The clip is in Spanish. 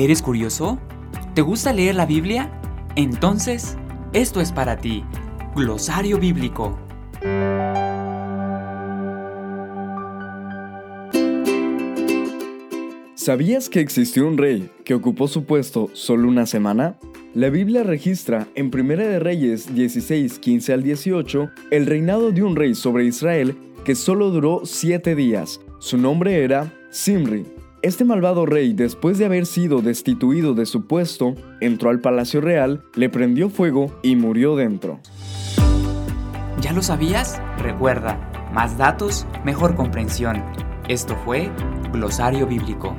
¿Eres curioso? ¿Te gusta leer la Biblia? Entonces, esto es para ti. Glosario Bíblico. ¿Sabías que existió un rey que ocupó su puesto solo una semana? La Biblia registra en Primera de Reyes 16, 15 al 18 el reinado de un rey sobre Israel que solo duró siete días. Su nombre era Simri. Este malvado rey, después de haber sido destituido de su puesto, entró al palacio real, le prendió fuego y murió dentro. ¿Ya lo sabías? Recuerda, más datos, mejor comprensión. Esto fue Glosario Bíblico.